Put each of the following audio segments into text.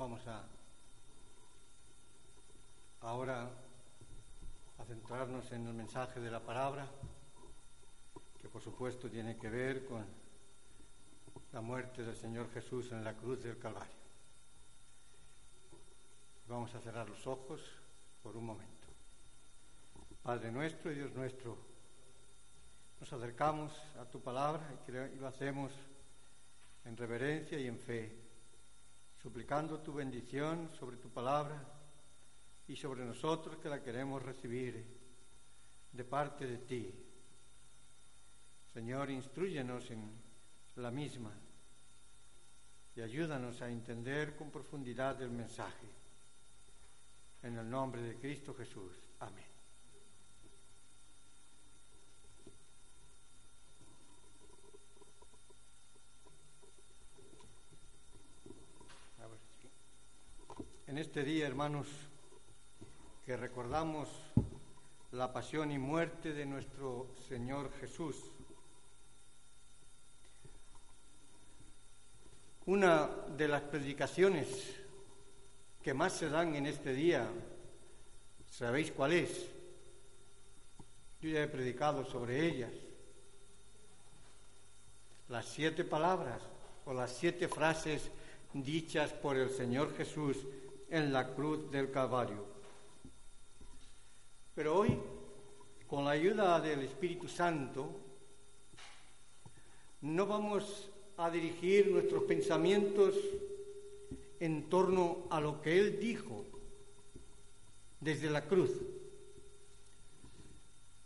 Vamos a ahora a centrarnos en el mensaje de la palabra, que por supuesto tiene que ver con la muerte del Señor Jesús en la cruz del Calvario. Vamos a cerrar los ojos por un momento. Padre nuestro y Dios nuestro, nos acercamos a tu palabra y lo hacemos en reverencia y en fe, suplicando tu bendición sobre tu palabra y sobre nosotros que la queremos recibir de parte de ti. Señor, instruyenos en la misma y ayúdanos a entender con profundidad el mensaje. En el nombre de Cristo Jesús. Amén. En este día, hermanos, que recordamos la pasión y muerte de nuestro Señor Jesús, una de las predicaciones que más se dan en este día, ¿sabéis cuál es? Yo ya he predicado sobre ellas. Las siete palabras o las siete frases dichas por el Señor Jesús en la cruz del Calvario. Pero hoy, con la ayuda del Espíritu Santo, no vamos a dirigir nuestros pensamientos en torno a lo que Él dijo desde la cruz.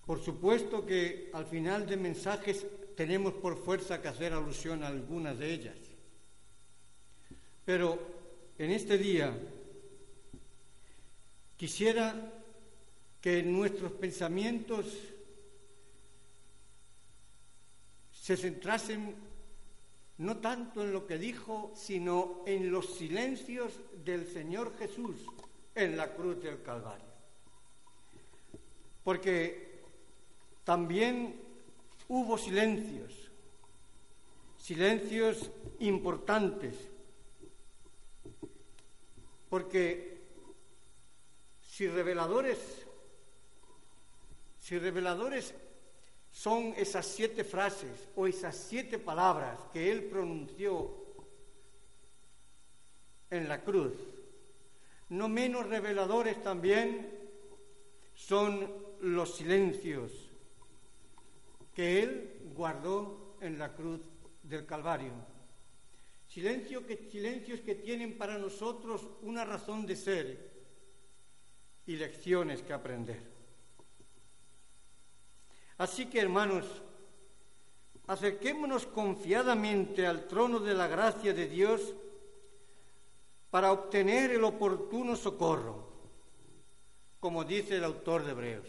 Por supuesto que al final de mensajes tenemos por fuerza que hacer alusión a algunas de ellas. Pero en este día Quisiera que nuestros pensamientos se centrasen no tanto en lo que dijo, sino en los silencios del Señor Jesús en la cruz del Calvario. Porque también hubo silencios, silencios importantes, porque si reveladores, si reveladores son esas siete frases o esas siete palabras que él pronunció en la cruz, no menos reveladores también son los silencios que él guardó en la cruz del Calvario. Silencio que, silencios que tienen para nosotros una razón de ser y lecciones que aprender. Así que, hermanos, acerquémonos confiadamente al trono de la gracia de Dios para obtener el oportuno socorro, como dice el autor de Hebreos.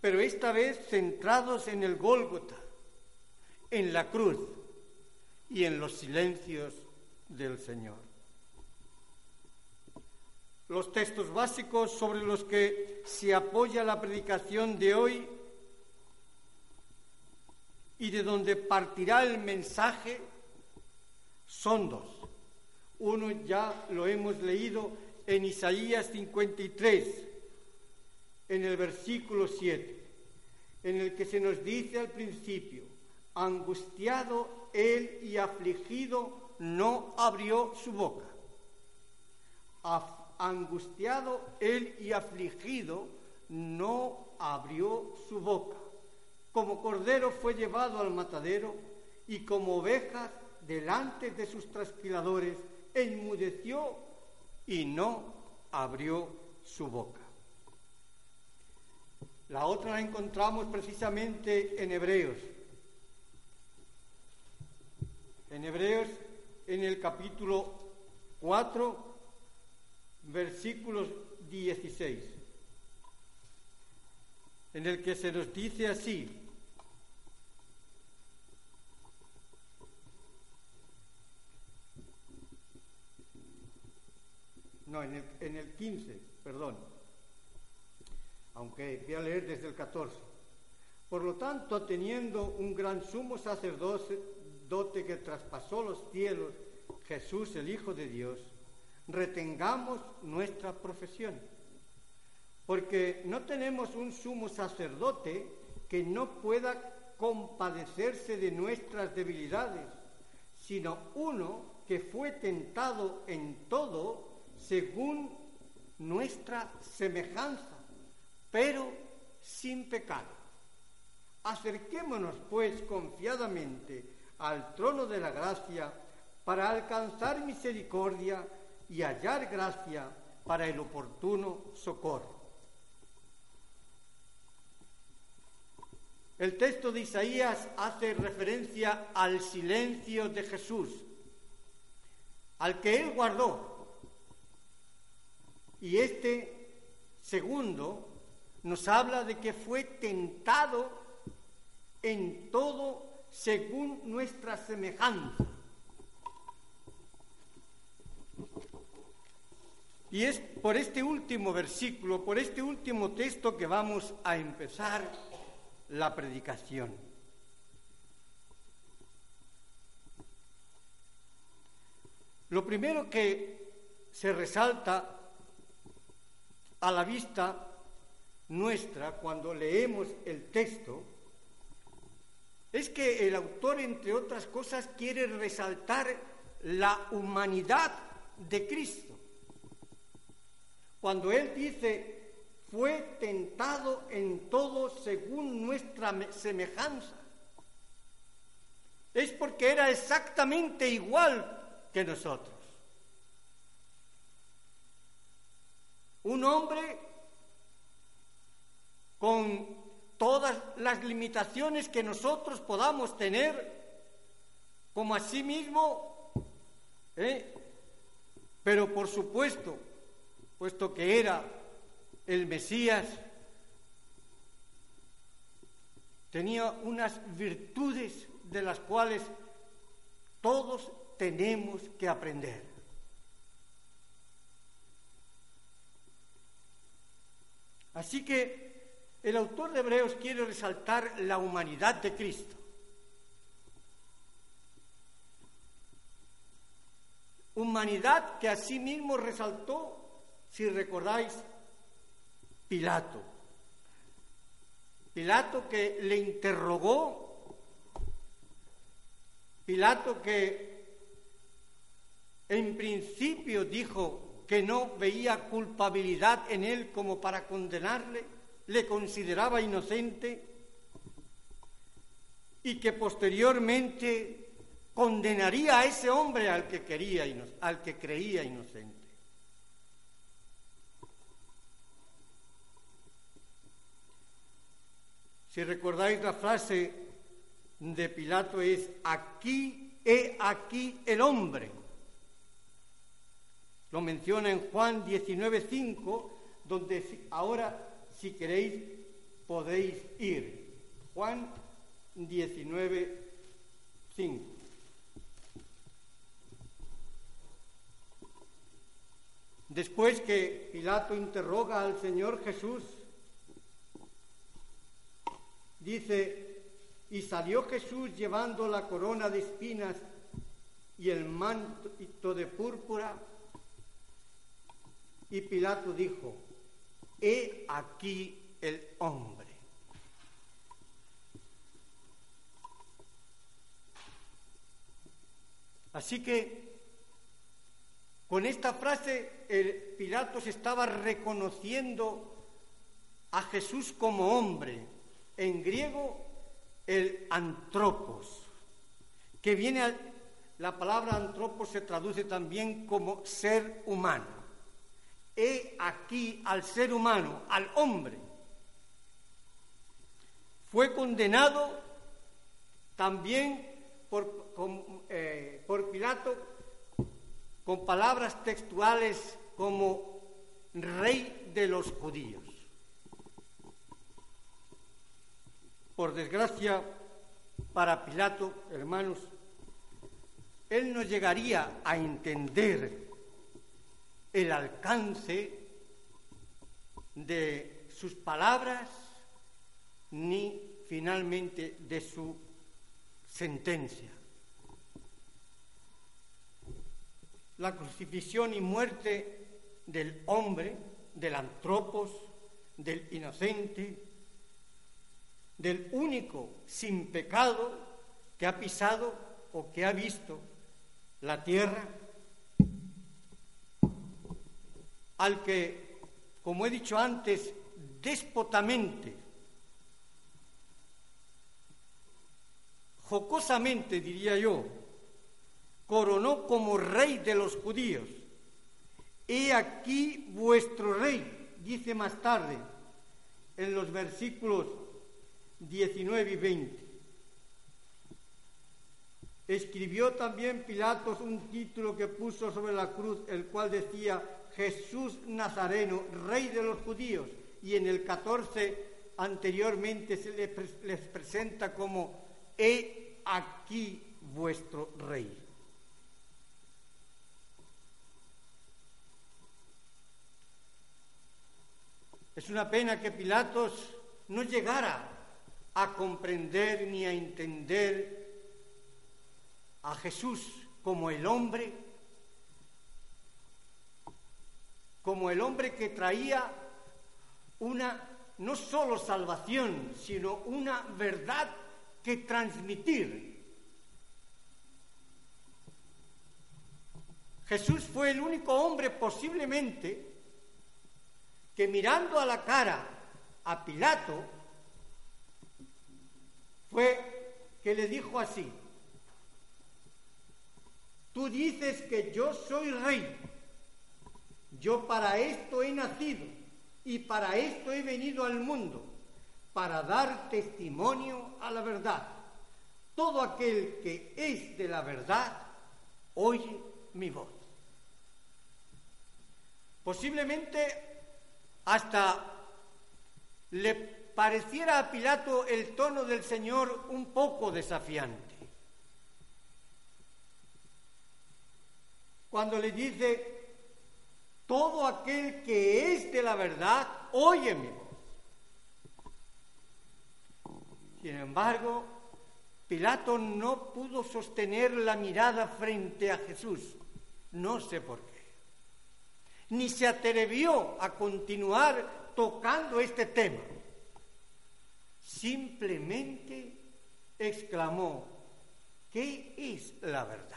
Pero esta vez centrados en el Gólgota, en la cruz y en los silencios del Señor los textos básicos sobre los que se apoya la predicación de hoy y de donde partirá el mensaje son dos. Uno ya lo hemos leído en Isaías 53, en el versículo 7, en el que se nos dice al principio, angustiado él y afligido no abrió su boca angustiado él y afligido, no abrió su boca. Como cordero fue llevado al matadero y como ovejas delante de sus trasquiladores, enmudeció y no abrió su boca. La otra la encontramos precisamente en Hebreos. En Hebreos, en el capítulo 4, versículos 16, en el que se nos dice así, no, en el, en el 15, perdón, aunque voy a leer desde el 14. Por lo tanto, teniendo un gran sumo sacerdote que traspasó los cielos, Jesús el Hijo de Dios, retengamos nuestra profesión, porque no tenemos un sumo sacerdote que no pueda compadecerse de nuestras debilidades, sino uno que fue tentado en todo según nuestra semejanza, pero sin pecado. Acerquémonos, pues, confiadamente al trono de la gracia para alcanzar misericordia y hallar gracia para el oportuno socorro. El texto de Isaías hace referencia al silencio de Jesús, al que él guardó. Y este segundo nos habla de que fue tentado en todo según nuestra semejanza. Y es por este último versículo, por este último texto que vamos a empezar la predicación. Lo primero que se resalta a la vista nuestra cuando leemos el texto es que el autor, entre otras cosas, quiere resaltar la humanidad de Cristo. Cuando él dice, fue tentado en todo según nuestra semejanza. Es porque era exactamente igual que nosotros. Un hombre con todas las limitaciones que nosotros podamos tener, como a sí mismo, ¿eh? pero por supuesto, puesto que era el Mesías tenía unas virtudes de las cuales todos tenemos que aprender. Así que el autor de Hebreos quiere resaltar la humanidad de Cristo. Humanidad que asimismo resaltó, si recordáis, Pilato. Pilato que le interrogó, Pilato que en principio dijo que no veía culpabilidad en él como para condenarle, le consideraba inocente y que posteriormente condenaría a ese hombre al que quería al que creía inocente. Si recordáis la frase de Pilato es, aquí, he aquí el hombre. Lo menciona en Juan 19.5, donde ahora, si queréis, podéis ir. Juan 19.5. Después que Pilato interroga al Señor Jesús Dice, y salió Jesús llevando la corona de espinas y el manto de púrpura. Y Pilato dijo, he aquí el hombre. Así que con esta frase el Pilato se estaba reconociendo a Jesús como hombre, en griego el antropos, que viene la palabra antropos se traduce también como ser humano. He aquí al ser humano, al hombre. Fue condenado también por, eh, por Pilato con palabras textuales como rey de los judíos. Por desgracia para Pilato, hermanos, él no llegaría a entender el alcance de sus palabras ni finalmente de su sentencia. la crucifixión y muerte del hombre, del antropos, del inocente, del único sin pecado que ha pisado o que ha visto la tierra, al que, como he dicho antes, déspotamente, jocosamente diría yo, coronó como rey de los judíos. He aquí vuestro rey, dice más tarde en los versículos 19 y 20. Escribió también Pilatos un título que puso sobre la cruz, el cual decía Jesús Nazareno, rey de los judíos, y en el 14 anteriormente se les presenta como He aquí vuestro rey. Es una pena que Pilatos no llegara a comprender ni a entender a Jesús como el hombre, como el hombre que traía una no solo salvación, sino una verdad que transmitir. Jesús fue el único hombre posiblemente que mirando a la cara a Pilato, fue que le dijo así, tú dices que yo soy rey, yo para esto he nacido y para esto he venido al mundo, para dar testimonio a la verdad. Todo aquel que es de la verdad oye mi voz. Posiblemente hasta le pareciera a Pilato el tono del Señor un poco desafiante. Cuando le dice, todo aquel que es de la verdad, óyeme. Sin embargo, Pilato no pudo sostener la mirada frente a Jesús. No sé por qué ni se atrevió a continuar tocando este tema. Simplemente exclamó, ¿qué es la verdad?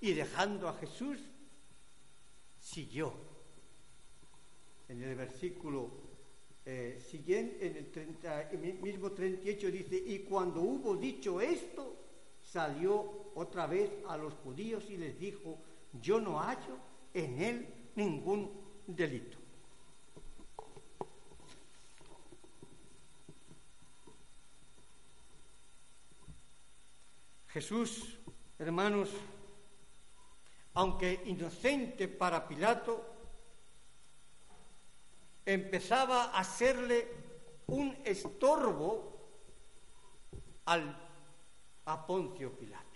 Y dejando a Jesús, siguió. En el versículo eh, siguiente, en el, 30, el mismo 38 dice, y cuando hubo dicho esto, salió otra vez a los judíos y les dijo, yo no hallo en él ningún delito. Jesús, hermanos, aunque inocente para Pilato, empezaba a serle un estorbo al, a Poncio Pilato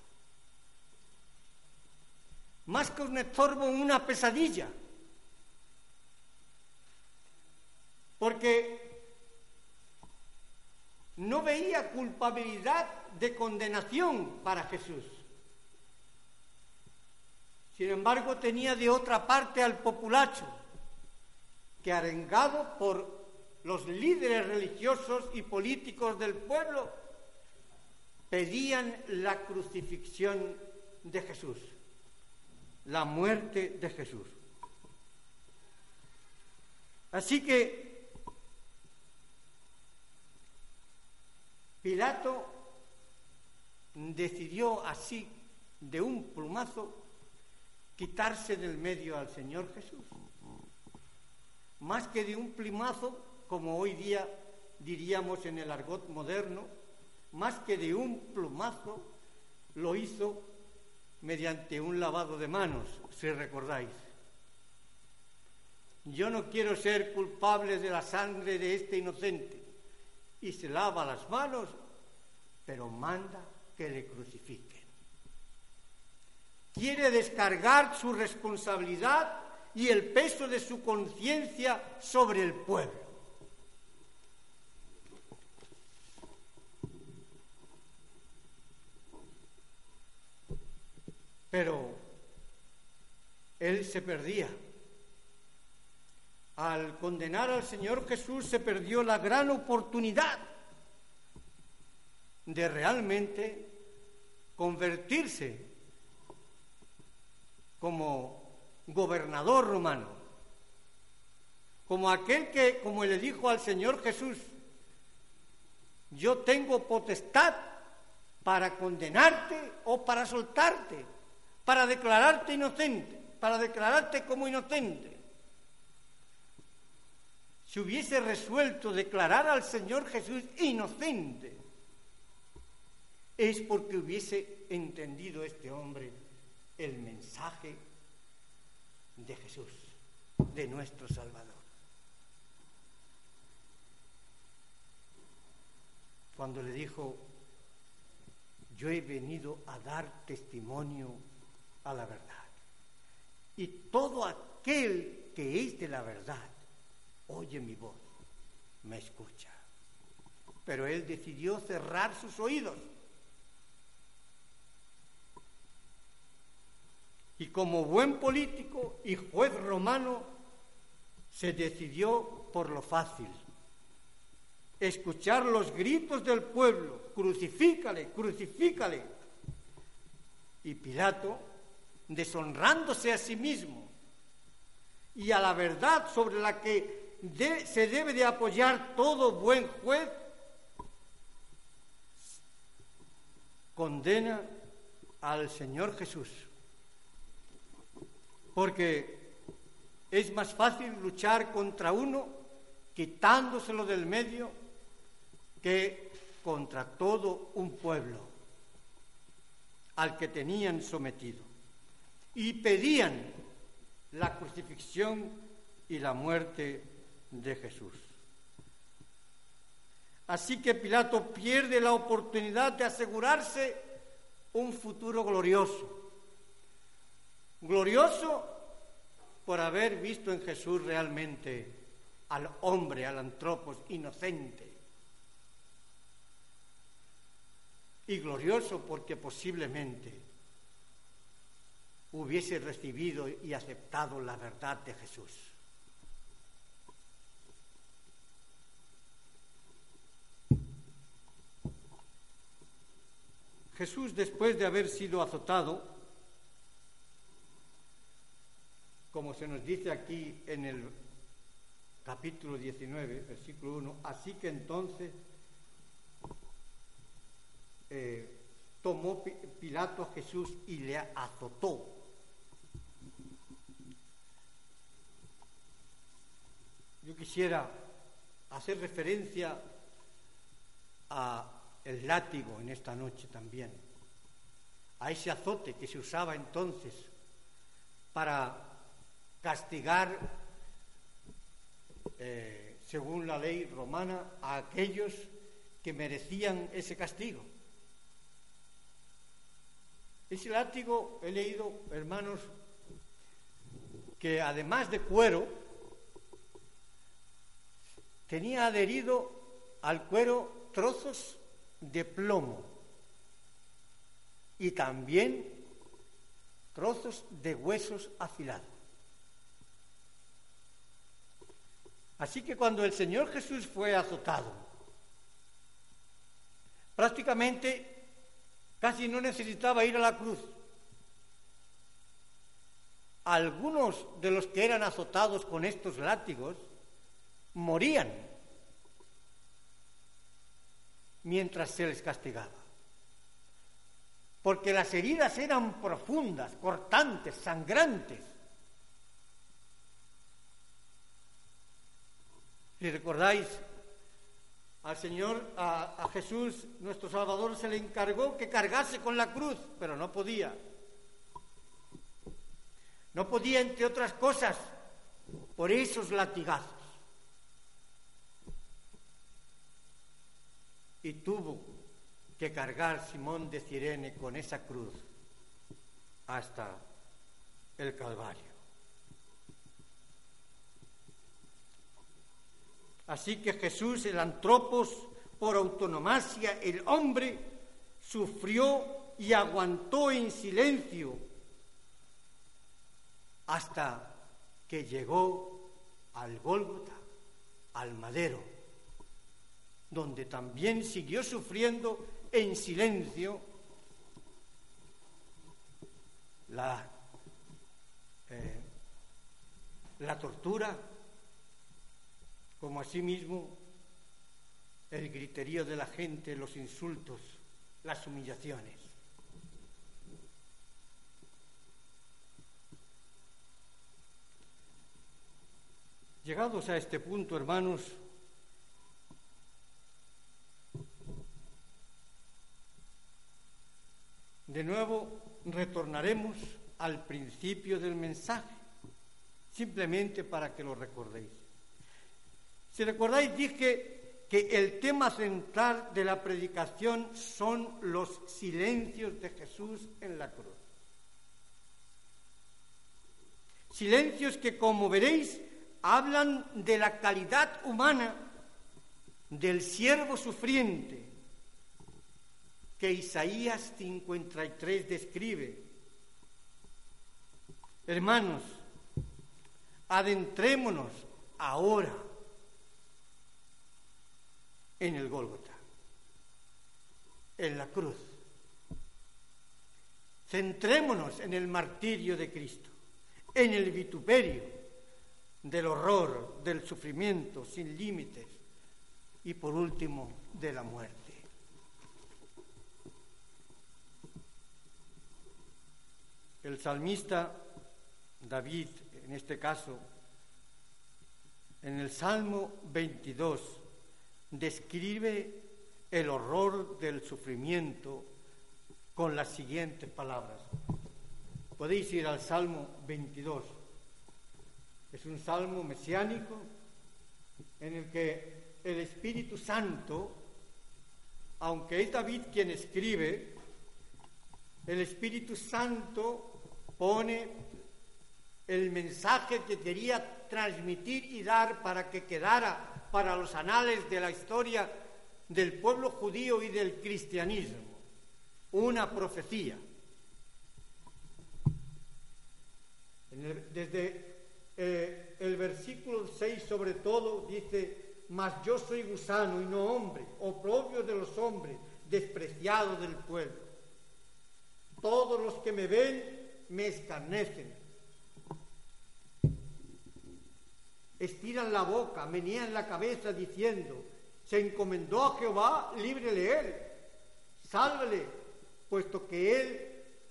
más que un estorbo, una pesadilla. Porque no veía culpabilidad de condenación para Jesús. Sin embargo, tenía de otra parte al populacho, que arengado por los líderes religiosos y políticos del pueblo, pedían la crucifixión de Jesús la muerte de Jesús. Así que Pilato decidió así, de un plumazo, quitarse del medio al Señor Jesús. Más que de un plumazo, como hoy día diríamos en el argot moderno, más que de un plumazo, lo hizo mediante un lavado de manos, si recordáis. Yo no quiero ser culpable de la sangre de este inocente. Y se lava las manos, pero manda que le crucifiquen. Quiere descargar su responsabilidad y el peso de su conciencia sobre el pueblo. Pero él se perdía. Al condenar al Señor Jesús se perdió la gran oportunidad de realmente convertirse como gobernador romano, como aquel que, como le dijo al Señor Jesús, yo tengo potestad para condenarte o para soltarte, para declararte inocente, para declararte como inocente. Si hubiese resuelto declarar al Señor Jesús inocente, es porque hubiese entendido este hombre el mensaje de Jesús, de nuestro Salvador. Cuando le dijo, yo he venido a dar testimonio a la verdad. Y todo aquel que es de la verdad oye mi voz, me escucha. Pero él decidió cerrar sus oídos y como buen político y juez romano se decidió por lo fácil, escuchar los gritos del pueblo, crucifícale, crucifícale. Y Pilato, deshonrándose a sí mismo y a la verdad sobre la que se debe de apoyar todo buen juez, condena al Señor Jesús porque es más fácil luchar contra uno quitándoselo del medio que contra todo un pueblo al que tenían sometido. Y pedían la crucifixión y la muerte de Jesús. Así que Pilato pierde la oportunidad de asegurarse un futuro glorioso glorioso por haber visto en Jesús realmente al hombre, al antropos inocente. Y glorioso porque posiblemente hubiese recibido y aceptado la verdad de Jesús. Jesús, después de haber sido azotado, como se nos dice aquí en el capítulo 19, versículo 1, así que entonces eh, tomó Pilato a Jesús y le azotó. Yo quisiera hacer referencia a el látigo en esta noche también, a ese azote que se usaba entonces para castigar, eh, según la ley romana, a aquellos que merecían ese castigo. Ese látigo he leído, hermanos, que además de cuero, tenía adherido al cuero trozos de plomo y también trozos de huesos afilados. Así que cuando el Señor Jesús fue azotado, prácticamente casi no necesitaba ir a la cruz. Algunos de los que eran azotados con estos látigos morían mientras se les castigaba. Porque las heridas eran profundas, cortantes, sangrantes. Si recordáis, al Señor, a, a, Jesús, nuestro Salvador, se le encargó que cargase con la cruz, pero no podía. No podía, entre otras cosas, por esos latigazos. Y tuvo que cargar Simón de Cirene con esa cruz hasta el Calvario. Así que Jesús, el antropos, por autonomacia, el hombre, sufrió y aguantó en silencio hasta que llegó al Gólgota, al madero, donde también siguió sufriendo en silencio la, eh, la tortura, como asimismo el griterío de la gente, los insultos, las humillaciones. Llegados a este punto, hermanos, de nuevo retornaremos al principio del mensaje, simplemente para que lo recordéis. Si recordáis, dije que el tema central de la predicación son los silencios de Jesús en la cruz. Silencios que, como veréis, hablan de la calidad humana del siervo sufriente que Isaías 53 describe. Hermanos, adentrémonos ahora en el Gólgota, en la cruz. Centrémonos en el martirio de Cristo, en el vituperio del horror, del sufrimiento sin límites y por último de la muerte. El salmista David, en este caso, en el Salmo 22, describe el horror del sufrimiento con las siguientes palabras. Podéis ir al Salmo 22. Es un salmo mesiánico en el que el Espíritu Santo, aunque es David quien escribe, el Espíritu Santo pone el mensaje que quería transmitir y dar para que quedara para los anales de la historia del pueblo judío y del cristianismo, una profecía. Desde eh, el versículo 6 sobre todo dice, mas yo soy gusano y no hombre, oprobio de los hombres, despreciado del pueblo. Todos los que me ven me escarnecen. Estiran la boca, menean la cabeza diciendo, se encomendó a Jehová, líbrele él, sálvele, puesto que él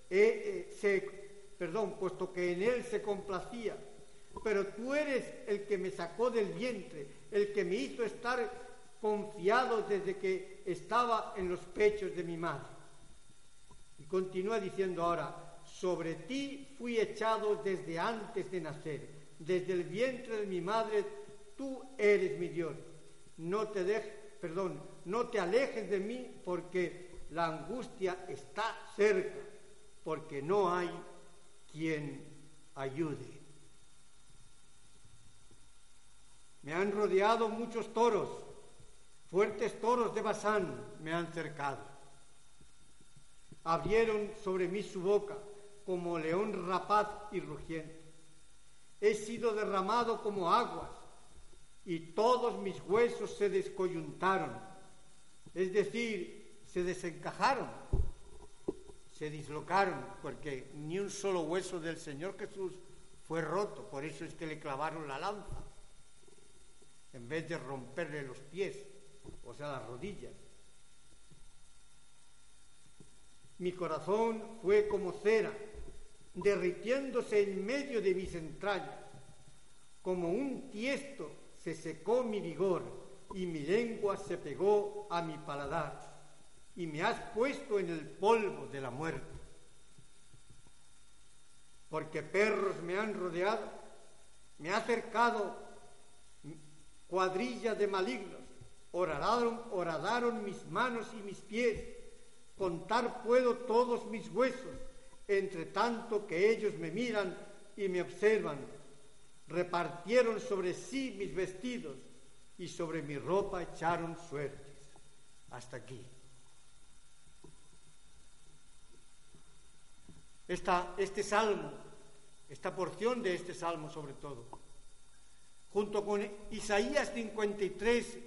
eh, eh, se, perdón, puesto que en él se complacía pero tú eres el que me sacó del vientre, el que me hizo estar confiado desde que estaba en los pechos de mi madre. Y continúa diciendo ahora, sobre ti fui echado desde antes de nacer, desde el vientre de mi madre, tú eres mi Dios. No te dejes, perdón, no te alejes de mí porque la angustia está cerca, porque no hay quien ayude. Me han rodeado muchos toros, fuertes toros de Basán me han cercado. Abrieron sobre mí su boca como león rapaz y rugiente. He sido derramado como aguas y todos mis huesos se descoyuntaron, es decir, se desencajaron, se dislocaron, porque ni un solo hueso del Señor Jesús fue roto, por eso es que le clavaron la lanza en vez de romperle los pies, o sea, las rodillas. Mi corazón fue como cera, derritiéndose en medio de mis entrañas. Como un tiesto se secó mi vigor y mi lengua se pegó a mi paladar y me has puesto en el polvo de la muerte. Porque perros me han rodeado, me ha acercado cuadrilla de malignos, horadaron, horadaron mis manos y mis pies, contar puedo todos mis huesos, entre tanto que ellos me miran y me observan, repartieron sobre sí mis vestidos y sobre mi ropa echaron suertes. Hasta aquí. este salmo esta porción de este salmo sobre todo, junto con Isaías 53,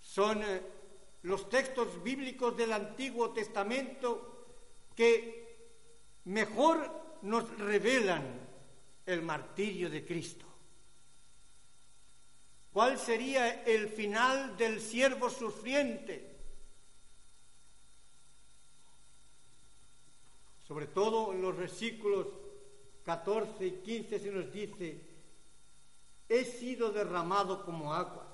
son eh, los textos bíblicos del Antiguo Testamento que mejor nos revelan el martirio de Cristo. ¿Cuál sería el final del siervo sufriente? Sobre todo en los versículos 14 y 15 se nos dice, he sido derramado como agua.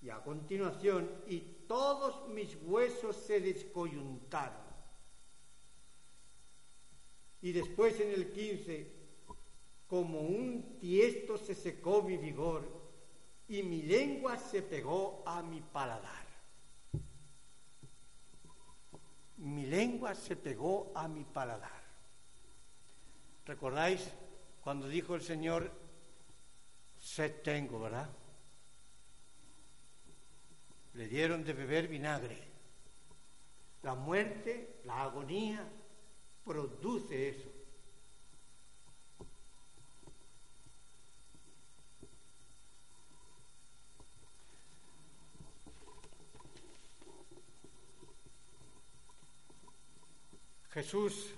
Y a continuación, y todos mis huesos se descoyuntaron. Y después en el 15, como un tiesto se secó mi vigor y mi lengua se pegó a mi paladar. Mi lengua se pegó a mi paladar. ¿Recordáis cuando dijo el Señor, sed tengo, verdad? Le dieron de beber vinagre. La muerte, la agonía, produce eso. Jesús,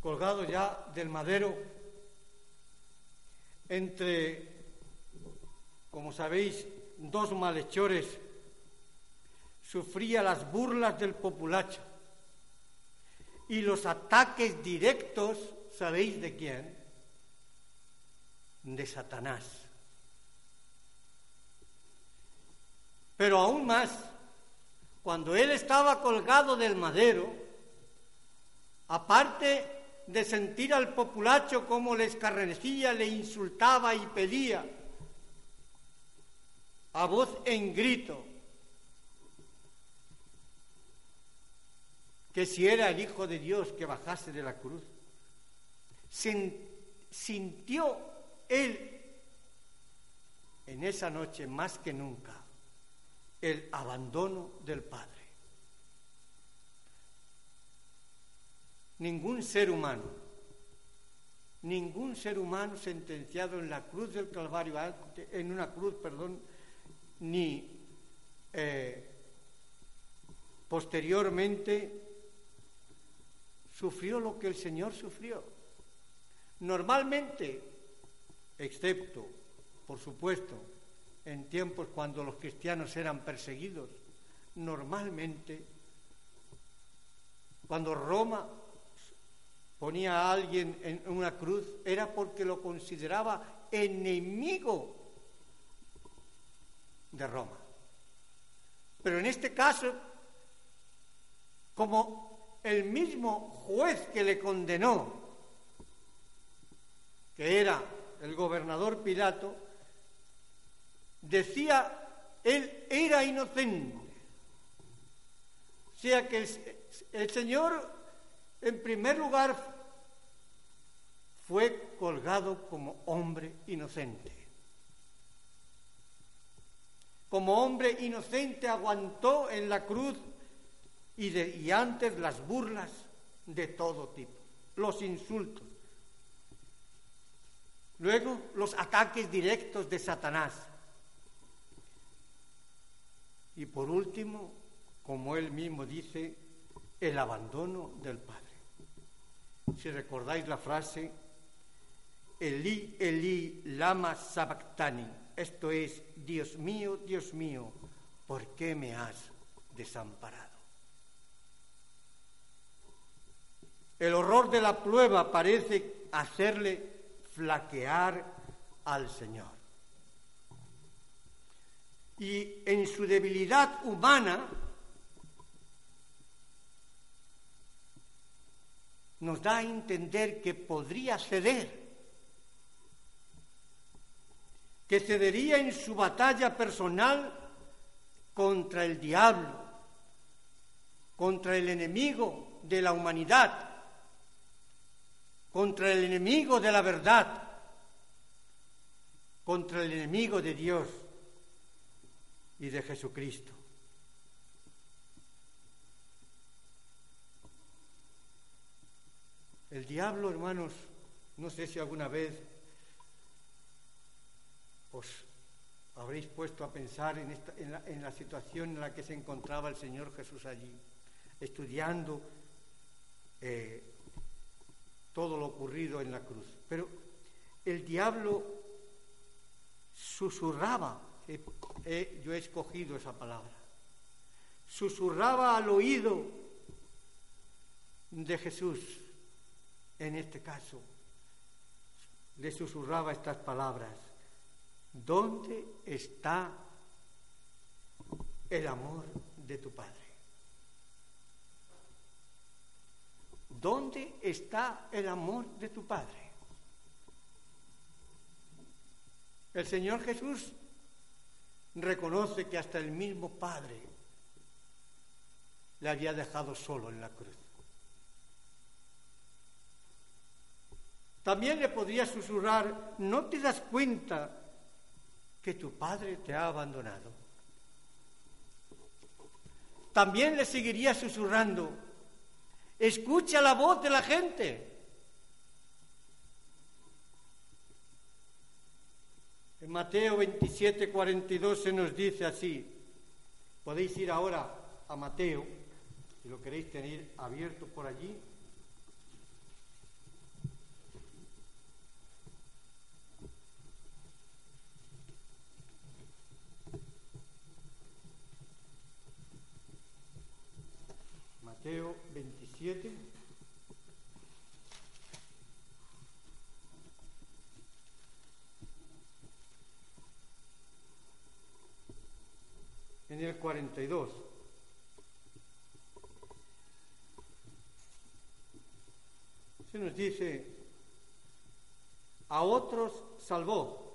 colgado ya del madero, entre, como sabéis, dos malhechores, sufría las burlas del populacho y los ataques directos, ¿sabéis de quién? De Satanás. Pero aún más, cuando él estaba colgado del madero, aparte de sentir al populacho como le escarnecía, le insultaba y pedía a voz en grito, que si era el Hijo de Dios que bajase de la cruz. Sintió él en esa noche más que nunca el abandono del Padre. Ningún ser humano, ningún ser humano sentenciado en la cruz del Calvario, en una cruz, perdón, ni eh, posteriormente sufrió lo que el Señor sufrió. Normalmente, excepto, por supuesto, en tiempos cuando los cristianos eran perseguidos, normalmente, cuando Roma ponía a alguien en una cruz, era porque lo consideraba enemigo de Roma. Pero en este caso, como el mismo juez que le condenó, que era el gobernador Pilato, decía, él era inocente. O sea que el, Señor, en primer lugar, fue colgado como hombre inocente. Como hombre inocente aguantó en la cruz y, antes las burlas de todo tipo, los insultos. Luego los ataques directos de Satanás. Y por último, como él mismo dice, el abandono del Padre. Si recordáis la frase, Eli, Eli, lama sabactani, esto es, Dios mío, Dios mío, ¿por qué me has desamparado? El horror de la prueba parece hacerle flaquear al Señor. Y en su debilidad humana nos da a entender que podría ceder, que cedería en su batalla personal contra el diablo, contra el enemigo de la humanidad contra el enemigo de la verdad, contra el enemigo de Dios y de Jesucristo. diablo, hermanos, no sé si alguna vez os habréis puesto a pensar en, la, situación en la que se encontraba el Señor Jesús allí, estudiando eh, todo lo ocurrido en la cruz. Pero el diablo susurraba, yo he escogido esa palabra, susurraba al oído de Jesús, en este caso, le susurraba estas palabras, ¿dónde está el amor de tu Padre? ¿Dónde está el amor de tu Padre? El Señor Jesús reconoce que hasta el mismo Padre le había dejado solo en la cruz. También le podría susurrar, ¿no te das cuenta que tu Padre te ha abandonado? También le seguiría susurrando, escucha la voz de la gente. En Mateo 27, 42 se nos dice así, podéis ir ahora a Mateo, si lo queréis tener abierto por allí. Mateo 27. En el 42. Se nos dice, a otros salvó,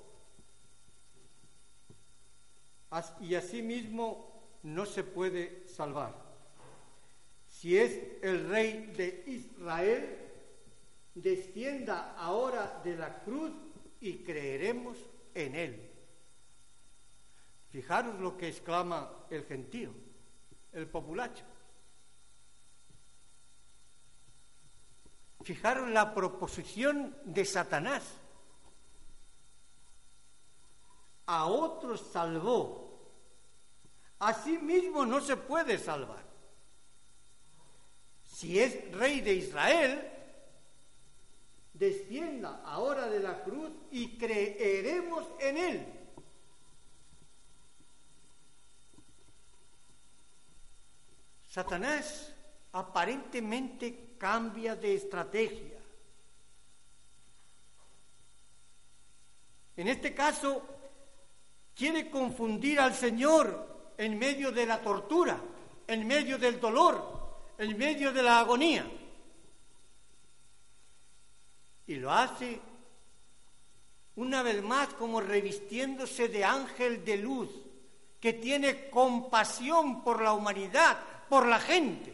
y asimismo no se puede salvar si es el rey de Israel, descienda ahora de la cruz y creeremos en él. Fijaros lo que exclama el gentío, el populacho. Fijaros la proposición de Satanás. A otros salvó, a sí mismo no se puede salvar si es rey de Israel, descienda ahora de la cruz y creeremos en él. Satanás aparentemente cambia de estrategia. En este caso, quiere confundir al Señor en medio de la tortura, en medio del dolor, en medio de la agonía. Y lo hace una vez más como revistiéndose de ángel de luz, que tiene compasión por la humanidad, por la gente.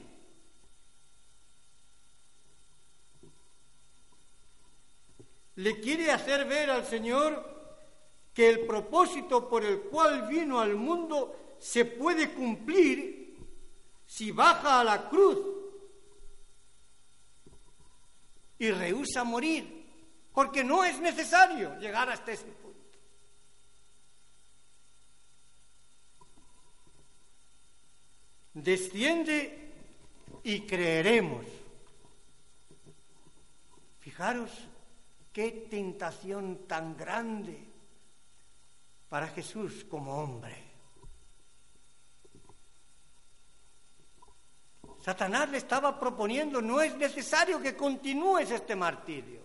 Le quiere hacer ver al Señor que el propósito por el cual vino al mundo se puede cumplir si baja a la cruz y rehúsa morir, porque no es necesario llegar hasta ese punto. Desciende y creeremos. Fijaros qué tentación tan grande para Jesús como hombre. Satanás le estaba proponiendo, no es necesario que continúes este martirio.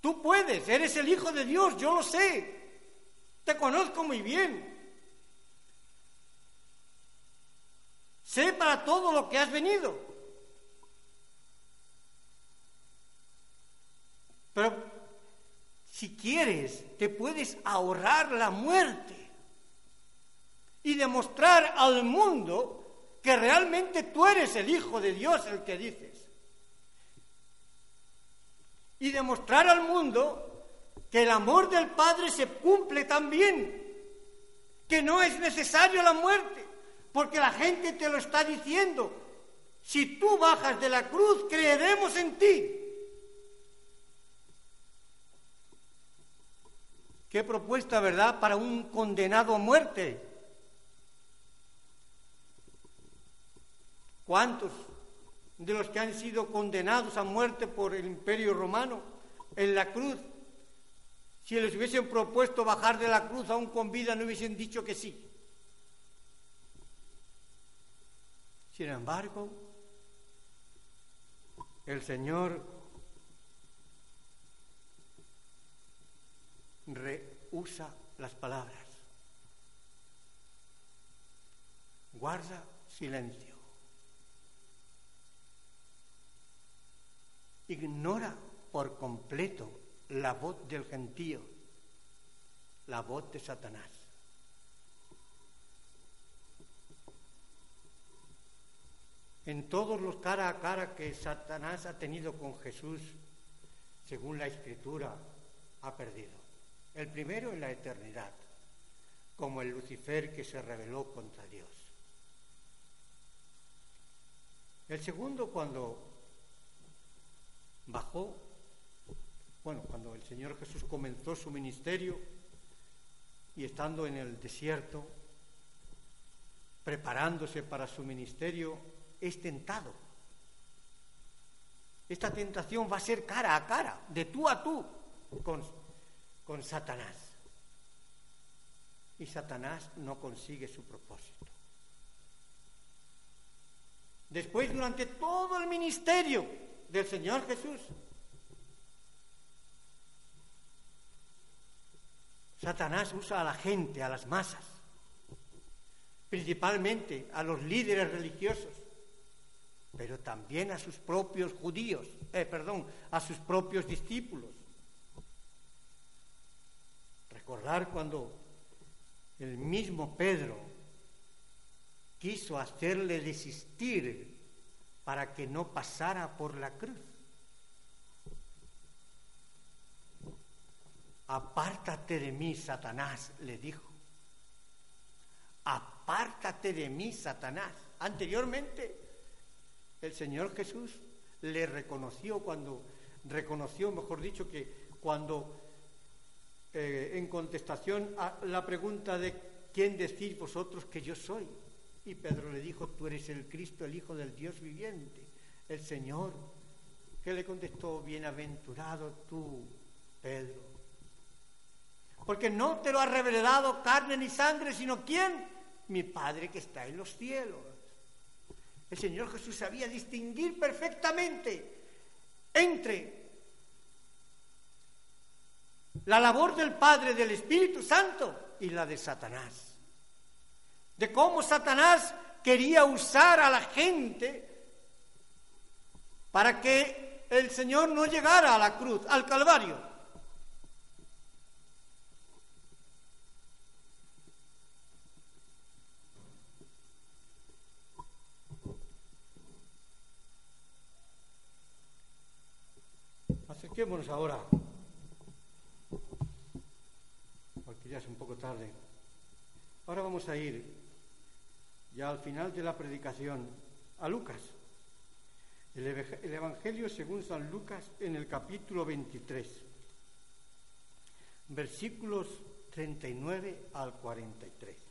Tú puedes, eres el Hijo de Dios, yo lo sé, te conozco muy bien. Sé para todo lo que has venido. Pero si quieres, te puedes ahorrar la muerte y demostrar al mundo que realmente tú eres el Hijo de Dios el que dices. Y demostrar al mundo que el amor del Padre se cumple también, que no es necesario la muerte, porque la gente te lo está diciendo. Si tú bajas de la cruz, creeremos en ti. Qué propuesta, ¿verdad?, para un condenado a muerte. ¿Cuántos de los que han sido condenados a muerte por el imperio romano en la cruz, si les hubiesen propuesto bajar de la cruz aún con vida, no hubiesen dicho que sí? Sin embargo, el Señor rehúsa las palabras. Guarda silencio. Ignora por completo la voz del gentío, la voz de Satanás. En todos los cara a cara que Satanás ha tenido con Jesús, según la Escritura, ha perdido. El primero en la eternidad, como el Lucifer que se rebeló contra Dios. El segundo cuando bajó, bueno, cuando el Señor Jesús comenzó su ministerio y estando en el desierto, preparándose para su ministerio, es tentado. Esta tentación va a ser cara a cara, de tú a tú, con con Satanás. Y Satanás no consigue su propósito. Después, durante todo el ministerio del Señor Jesús, Satanás usa a la gente, a las masas, principalmente a los líderes religiosos, pero también a sus propios judíos, eh, perdón, a sus propios discípulos. Recordar cuando el mismo Pedro quiso hacerle desistir para que no pasara por la cruz. Apártate de mí, Satanás, le dijo. Apártate de mí, Satanás. Anteriormente, el Señor Jesús le reconoció cuando, reconoció, mejor dicho, que cuando eh, en contestación a la pregunta de ¿quién decís vosotros que yo soy? Y Pedro le dijo, tú eres el Cristo, el Hijo del Dios viviente, el Señor. Que le contestó, bienaventurado tú, Pedro. Porque no te lo ha revelado carne ni sangre, sino quién? Mi Padre que está en los cielos. El Señor Jesús sabía distinguir perfectamente entre la labor del Padre, del Espíritu Santo y la de Satanás. De cómo Satanás quería usar a la gente para que el Señor no llegara a la cruz, al Calvario. Acerquémonos ahora ya es un poco tarde. Ahora vamos a ir ya al final de la predicación a Lucas. El, Evangelio según San Lucas en el capítulo 23, versículos 39 al 43.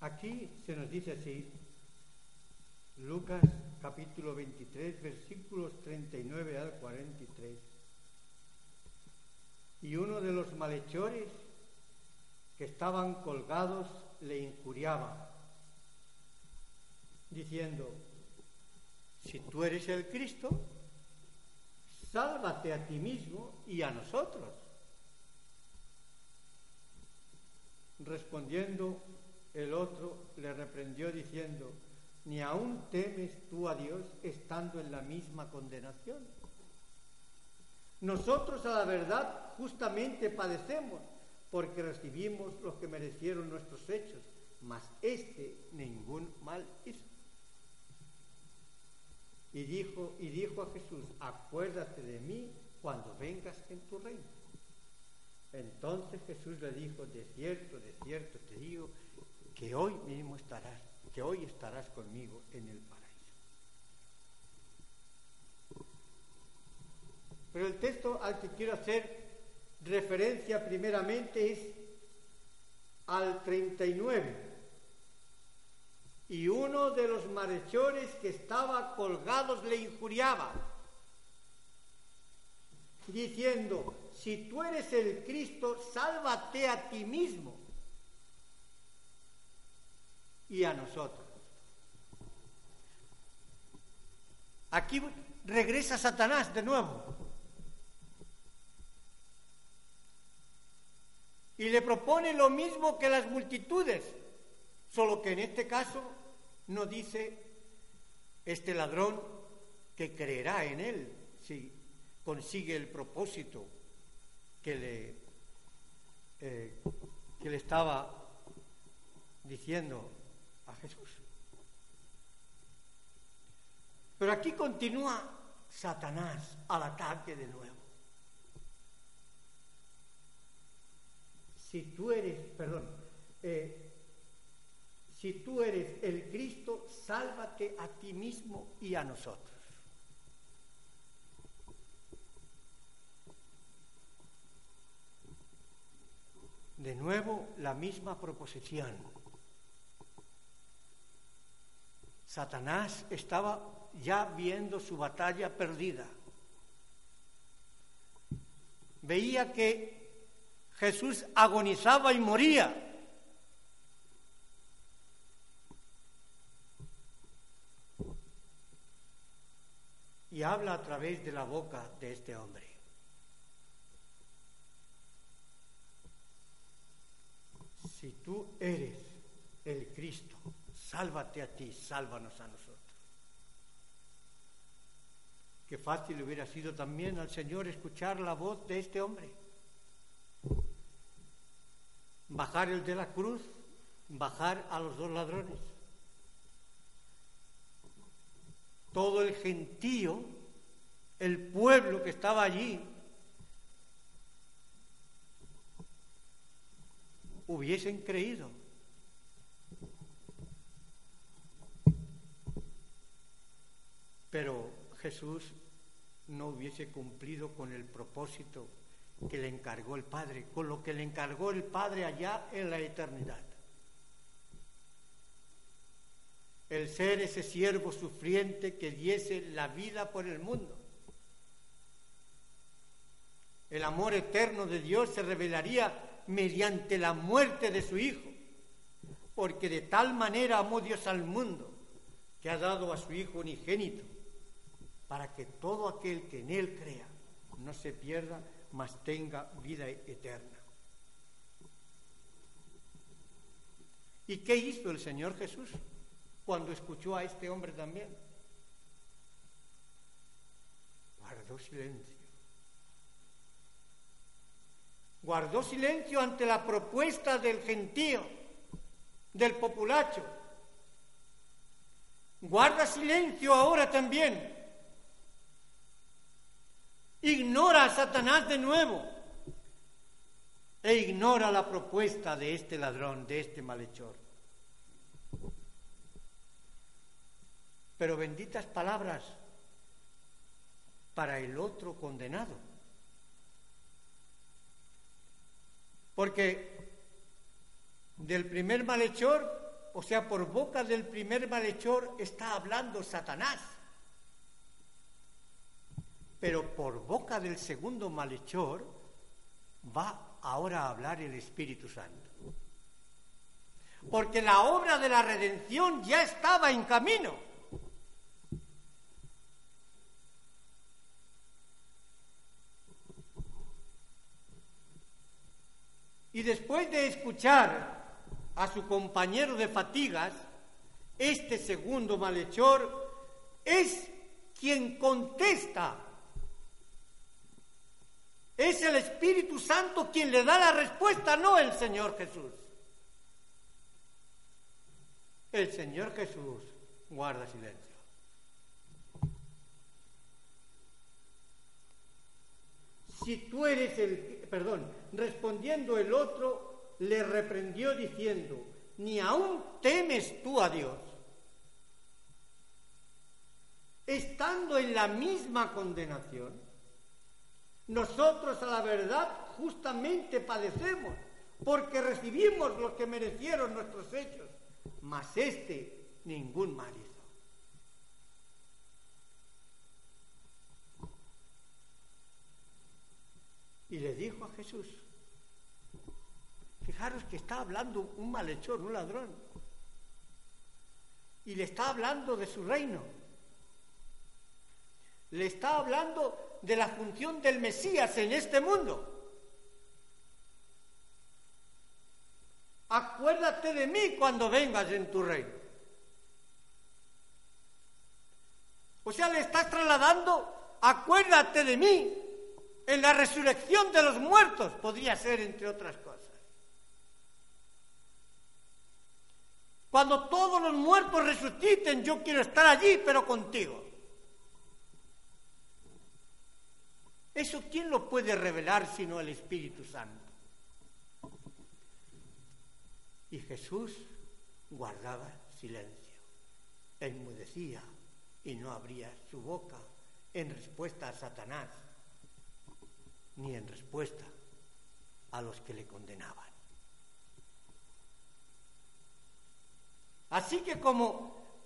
Aquí se nos dice así, Lucas capítulo 23, versículos 39 al 43. Y uno de los malhechores que estaban colgados le injuriaba, diciendo, si tú eres el Cristo, sálvate a ti mismo y a nosotros. Respondiendo el otro le reprendió diciendo, ¿ni aún temes tú a Dios estando en la misma condenación? Nosotros a la verdad justamente padecemos porque recibimos lo que merecieron nuestros hechos, mas éste ningún mal hizo. y dijo, y dijo a Jesús, acuérdate de mí cuando vengas en tu reino. Entonces Jesús le dijo, de cierto, de cierto te digo, que hoy mismo estarás, que hoy estarás conmigo en el paraíso. Pero el texto al que quiero hacer referencia primeramente es al 39 y uno de los malhechores que estaba colgados le injuriaba, diciendo, si tú eres el Cristo, sálvate a ti mismo y a nosotros. Aquí regresa Satanás de nuevo. Y le propone lo mismo que las multitudes, solo que en este caso no dice este ladrón que creerá en él si consigue el propósito que le, eh, que le estaba diciendo a Jesús. Pero aquí continúa Satanás al ataque de nuevo. Si tú eres, perdón, eh, si tú eres el Cristo, sálvate a ti mismo y a nosotros. De nuevo, la misma proposición. Satanás estaba ya viendo su batalla perdida. Veía que Jesús agonizaba y moría y habla a través de la boca de este hombre. Si tú eres el Cristo, sálvate a ti, sálvanos a nosotros. Qué fácil hubiera sido también al Señor escuchar la voz de este hombre. Bajar el de la cruz, bajar a los dos ladrones. todo el gentío, el pueblo que estaba allí, hubiesen creído. Pero Jesús no hubiese cumplido con el propósito que le encargó el Padre, con lo que le encargó el Padre allá en la eternidad. el ser ese siervo sufriente que diese la vida por el mundo. El amor eterno de Dios se revelaría mediante la muerte de su Hijo, porque de tal manera amó Dios al mundo que ha dado a su Hijo unigénito, para que todo aquel que en Él crea no se pierda, mas tenga vida eterna. ¿Y qué hizo el Señor Jesús? cuando escuchó a este hombre también. Guardó silencio. Guardó silencio ante la propuesta del gentío, del populacho. Guarda silencio ahora también. Ignora a Satanás de nuevo e ignora la propuesta de este ladrón, de este malhechor. pero benditas palabras para el otro condenado. Porque del primer malhechor, o sea, por boca del primer malhechor está hablando Satanás. Pero por boca del segundo malhechor va ahora a hablar el Espíritu Santo. Porque la obra de la redención ya estaba en camino. Y después de escuchar a su compañero de fatigas, este segundo malhechor es quien contesta. Es el Espíritu Santo quien le da la respuesta, no el Señor Jesús. El Señor Jesús guarda silencio. Si tú eres el, perdón, respondiendo el otro, le reprendió diciendo, ni aún temes tú a Dios, estando en la misma condenación. Nosotros a la verdad justamente padecemos, porque recibimos lo que merecieron nuestros hechos, mas este ningún mal hizo. Y le dijo a Jesús, fijaros que está hablando un malhechor, un ladrón, y le está hablando de su reino, le está hablando de la función del Mesías en este mundo. Acuérdate de mí cuando vengas en tu reino. O sea, le estás trasladando, acuérdate de mí en la resurrección de los muertos, podría ser, entre otras cosas. Cuando todos los muertos resuciten, yo quiero estar allí, pero contigo. Eso, ¿quién lo puede revelar sino el Espíritu Santo? Y Jesús guardaba silencio, enmudecía y no abría su boca en respuesta a Satanás ni en respuesta a los que le condenaban. Así que como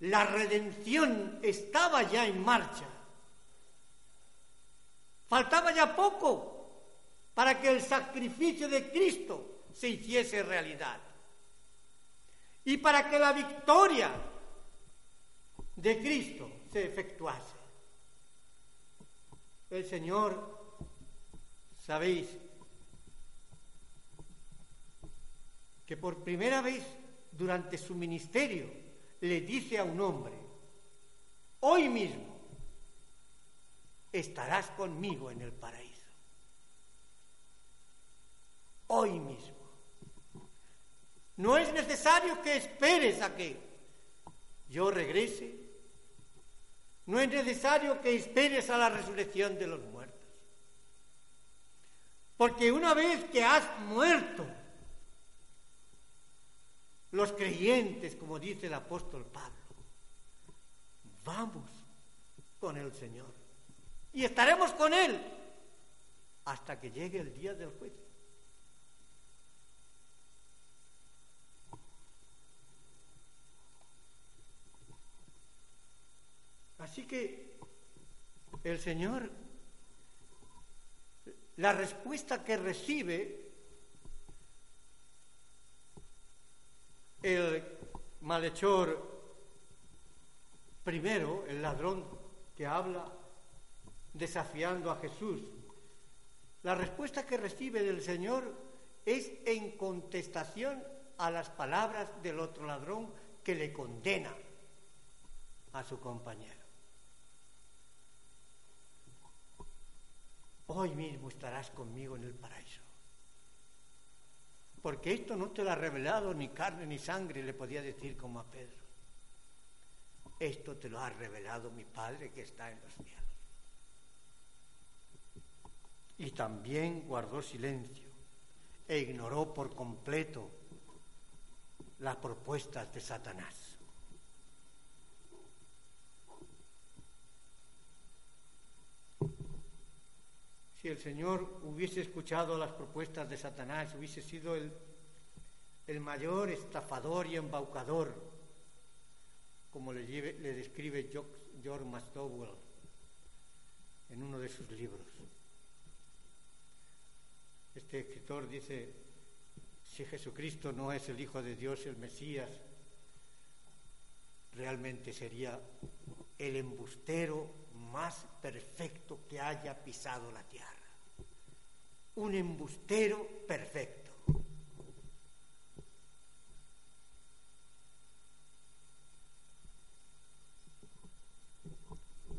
la redención estaba ya en marcha, faltaba ya poco para que el sacrificio de Cristo se hiciese realidad y para que la victoria de Cristo se efectuase. El Señor Sabéis que por primera vez durante su ministerio le dice a un hombre, hoy mismo estarás conmigo en el paraíso. Hoy mismo. No es necesario que esperes a que yo regrese. No es necesario que esperes a la resurrección de los muertos. Porque una vez que has muerto, los creyentes, como dice el apóstol Pablo, vamos con el Señor y estaremos con Él hasta que llegue el día del juicio. Así que el Señor la respuesta que recibe el malhechor primero, el ladrón que habla desafiando a Jesús, la respuesta que recibe del Señor es en contestación a las palabras del otro ladrón que le condena a su compañero. hoy mismo estarás conmigo en el paraíso. Porque esto no te lo ha revelado ni carne ni sangre, le podía decir como a Pedro. Esto te lo ha revelado mi Padre que está en los cielos. Y también guardó silencio e ignoró por completo las propuestas de Satanás. si el Señor hubiese escuchado las propuestas de Satanás, hubiese sido el, el mayor estafador y embaucador, como le, le describe George McDowell en uno de sus libros. Este escritor dice, si Jesucristo no es el Hijo de Dios, el Mesías, realmente sería el embustero más perfecto que haya pisado la tierra. Un embustero perfecto.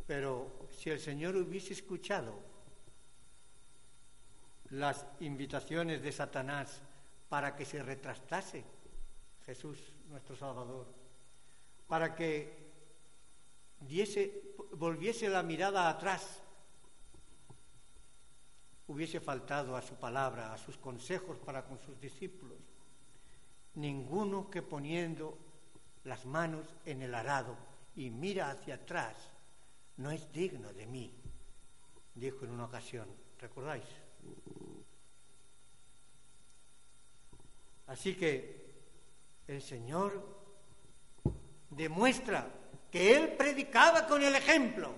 Pero si el Señor hubiese escuchado las invitaciones de Satanás para que se retrastase Jesús, nuestro Salvador, para que diese, volviese la mirada atrás hubiese faltado a su palabra, a sus consejos para con sus discípulos. Ninguno que poniendo las manos en el arado y mira hacia atrás no es digno de mí, dijo en una ocasión. ¿Recordáis? Así que el Señor demuestra que Él predicaba con el ejemplo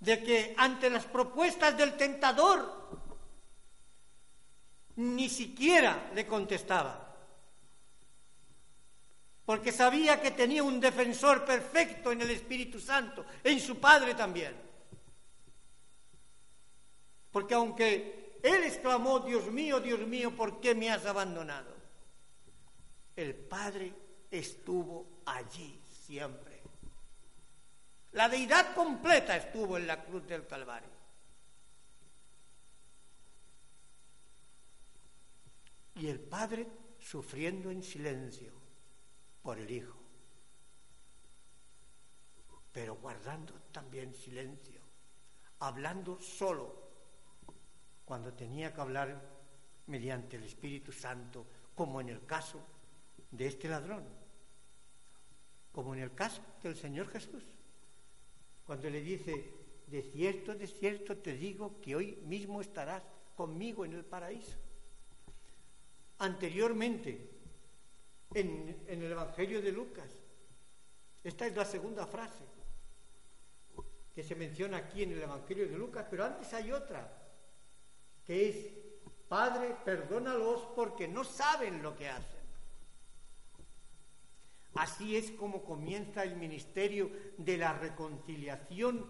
de que ante las propuestas del tentador ni siquiera le contestaba, porque sabía que tenía un defensor perfecto en el Espíritu Santo, en su Padre también. Porque aunque él exclamó, Dios mío, Dios mío, ¿por qué me has abandonado? El Padre estuvo allí siempre. La deidad completa estuvo en la cruz del Calvario. Y el Padre sufriendo en silencio por el Hijo, pero guardando también silencio, hablando solo cuando tenía que hablar mediante el Espíritu Santo, como en el caso de este ladrón, como en el caso del Señor Jesús, cuando le dice, de cierto, de cierto te digo que hoy mismo estarás conmigo en el paraíso. Anteriormente, en, el Evangelio de Lucas, esta es la segunda frase que se menciona aquí en el Evangelio de Lucas, pero antes hay otra, que es, Padre, perdónalos porque no saben lo que hacen. Así es como comienza el ministerio de la reconciliación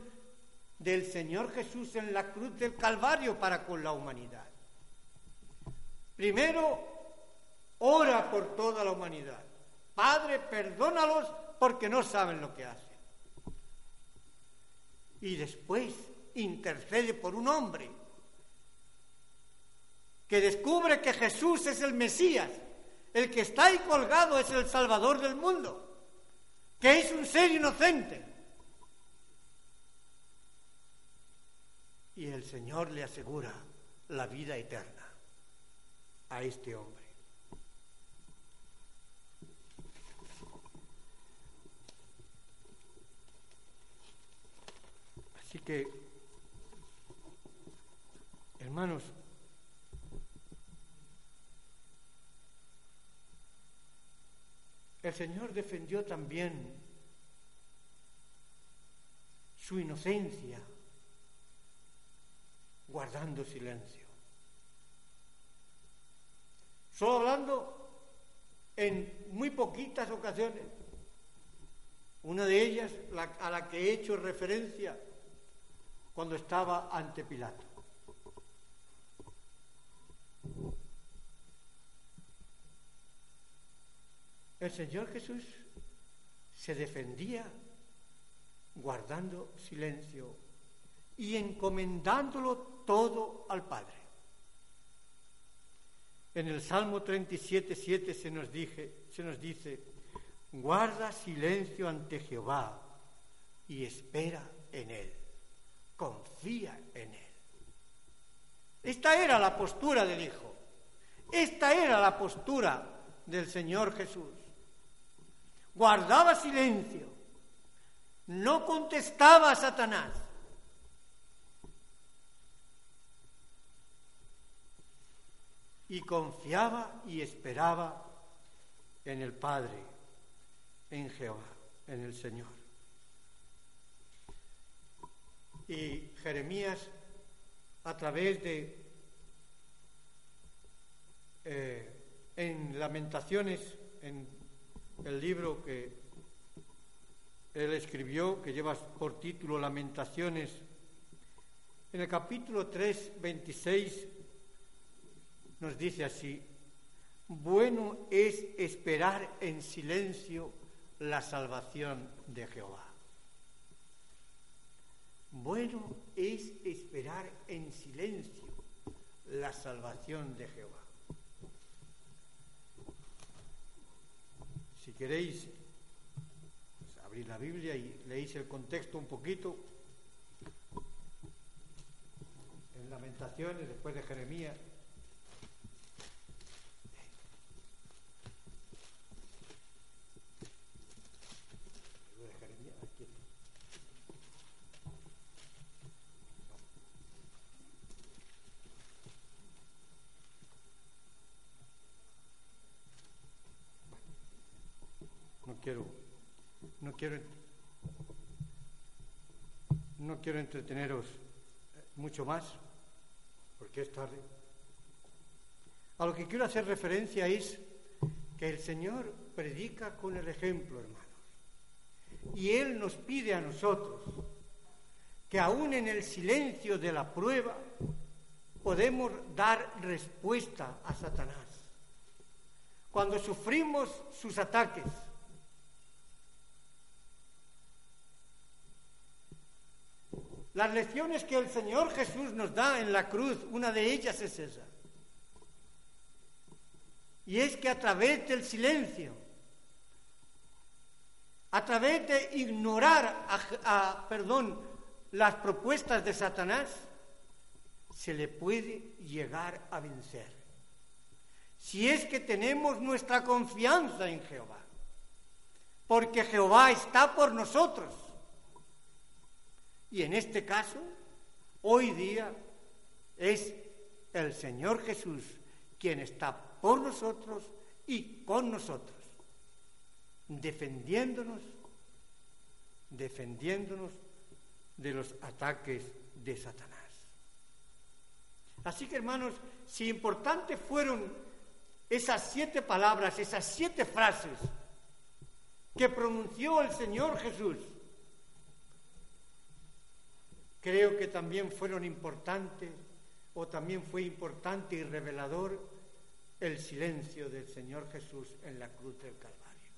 del Señor Jesús en la cruz del Calvario para con la humanidad. Primero, ora por toda la humanidad. Padre, perdónalos porque no saben lo que hacen. Y después intercede por un hombre que descubre que Jesús es el Mesías, el que está ahí colgado es el Salvador del mundo, que es un ser inocente. Y el Señor le asegura la vida eterna a este hombre. Así que, hermanos, El Señor defendió también su inocencia guardando silencio. Solo hablando en muy poquitas ocasiones. Una de ellas a la que he hecho referencia cuando estaba ante Pilato. El Señor Jesús se defendía guardando silencio y encomendándolo todo al Padre. En el Salmo 37, 7 se nos, se nos dice, guarda silencio ante Jehová y espera en Él, confía en Él. Esta era la postura del Hijo, esta era la postura del Señor Jesús guardaba silencio, no contestaba a Satanás. Y confiaba y esperaba en el Padre, en Jehová, en el Señor. Y Jeremías, a través de, eh, en lamentaciones, en el libro que él escribió, que lleva por título Lamentaciones, en el capítulo 3, 26, nos dice así, bueno es esperar en silencio la salvación de Jehová. Bueno es esperar en silencio la salvación de Jehová. Si queréis pues, abrir la Biblia y leéis el contexto un poquito, en Lamentaciones, después de Jeremías. No quiero, no quiero, no quiero entreteneros mucho más, porque es tarde. A lo que quiero hacer referencia es que el Señor predica con el ejemplo, hermanos. Y Él nos pide a nosotros que aún en el silencio de la prueba podemos dar respuesta a Satanás. Cuando sufrimos sus ataques, Las lecciones que el Señor Jesús nos da en la cruz, una de ellas es esa. Y es que a través del silencio, a través de ignorar, a, perdón, las propuestas de Satanás, se le puede llegar a vencer. Si es que tenemos nuestra confianza en Jehová, porque Jehová está por nosotros. Y en este caso, hoy día es el Señor Jesús quien está por nosotros y con nosotros, defendiéndonos, defendiéndonos de los ataques de Satanás. Así que hermanos, si importantes fueron esas siete palabras, esas siete frases que pronunció el Señor Jesús, Creo que también fueron importantes o también fue importante y revelador el silencio del Señor Jesús en la cruz del Calvario.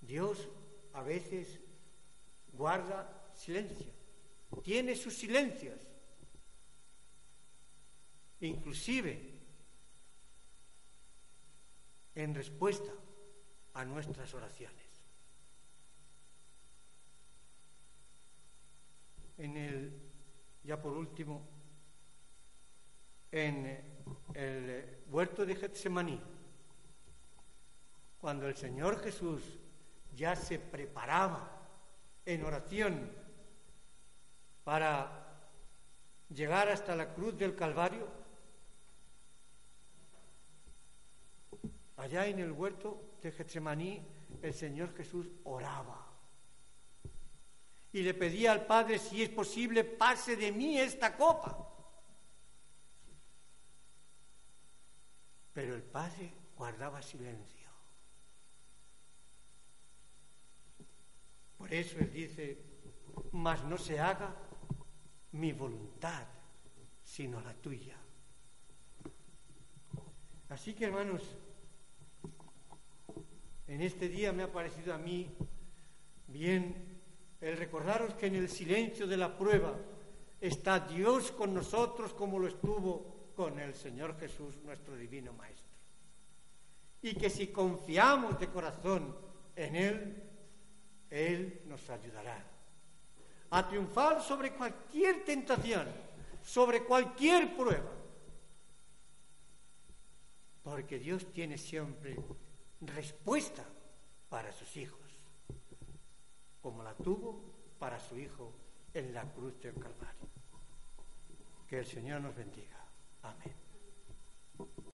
Dios a veces guarda silencio, tiene sus silencios, inclusive en respuesta a nuestras oraciones. En el, ya por último, en el huerto de Getsemaní, cuando el Señor Jesús ya se preparaba en oración para llegar hasta la cruz del Calvario, allá en el huerto de Getsemaní el Señor Jesús oraba y le pedía al Padre, si es posible, pase de mí esta copa. Pero el Padre guardaba silencio. Por eso Él dice, mas no se haga mi voluntad, sino la tuya. Así que hermanos, en este día me ha parecido a mí bien el recordaros que en el silencio de la prueba está Dios con nosotros como lo estuvo con el Señor Jesús, nuestro divino Maestro. Y que si confiamos de corazón en Él, Él nos ayudará a triunfar sobre cualquier tentación, sobre cualquier prueba. Porque Dios tiene siempre respuesta para sus hijos como la tuvo para su Hijo en la cruz del Calvario. Que el Señor nos bendiga. Amén.